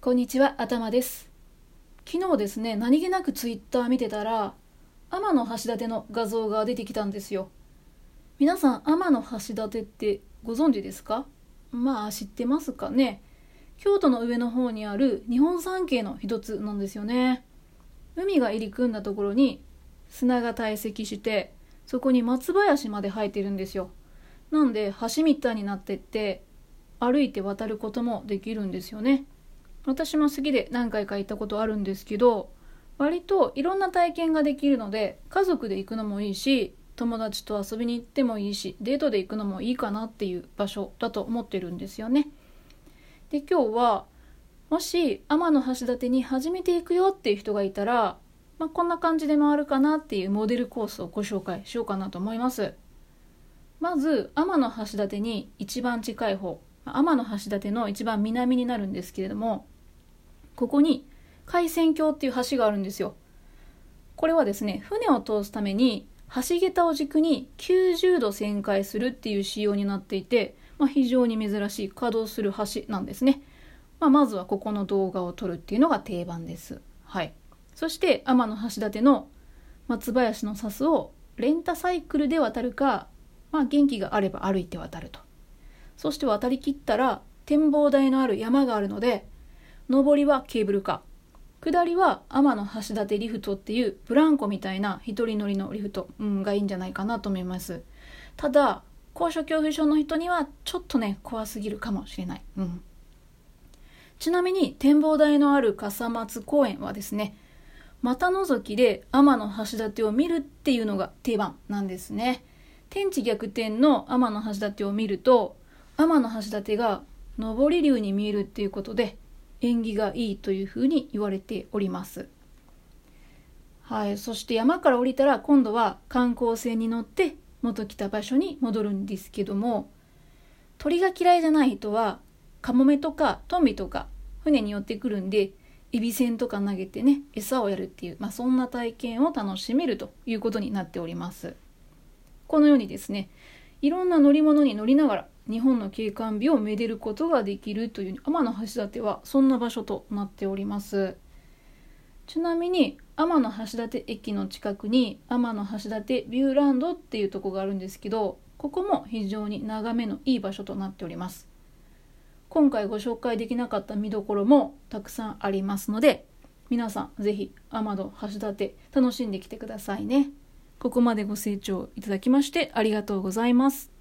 こんにちは、頭です。昨日ですね、何気なくツイッター見てたら、天橋立の画像が出てきたんですよ。皆さん、天橋立ってご存知ですか？まあ、知ってますかね？京都の上の方にある日本三景の一つなんですよね。海が入り組んだところに砂が堆積して、そこに松林まで生えてるんですよ。なんで、橋みたいになってって、歩いて渡ることもできるんですよね。私も好きで何回か行ったことあるんですけど割といろんな体験ができるので家族で行くのもいいし友達と遊びに行ってもいいしデートで行くのもいいかなっていう場所だと思ってるんですよね。で今日はもし天橋立に初めて行くよっていう人がいたら、まあ、こんな感じで回るかなっていうモデルコースをご紹介しようかなと思います。まず天橋立に一番近い方天橋立の一番南になるんですけれどもここに海鮮橋っていう橋があるんですよ。これはですね船を通すために橋桁を軸に90度旋回するっていう仕様になっていて、まあ、非常に珍しい稼働する橋なんですね、まあ、まずはここの動画を撮るっていうのが定番です。はい。そして天橋立の松林の砂州をレンタサイクルで渡るか、まあ、元気があれば歩いて渡ると。そして渡りきったら展望台のある山があるので上りはケーブルカー。下りは天橋立リフトっていうブランコみたいな一人乗りのリフト、うん、がいいんじゃないかなと思います。ただ高所恐怖症の人にはちょっとね怖すぎるかもしれない、うん、ちなみに展望台のある笠松公園はですね股覗きで天橋立を見るっていうのが定番なんですね。天地逆転の天橋立を見ると天橋立が上り竜に見えるっていうことで縁起がいいというふうに言われております。はい、そして山から降りたら今度は観光船に乗って元来た場所に戻るんですけども鳥が嫌いじゃない人はカモメとかトンビとか船に寄ってくるんでエビせんとか投げてね餌をやるっていう、まあ、そんな体験を楽しめるということになっております。このようにですねいろんな乗り物に乗りながら日本の景観美をめでることができるという天橋立はそんな場所となっております。ちなみに天橋立駅の近くに天橋立ビューランドっていうとこがあるんですけどここも非常に眺めのいい場所となっております。今回ご紹介できなかった見どころもたくさんありますので皆さんぜひ天橋立楽しんできてくださいね。ここまでご清聴いただきましてありがとうございます。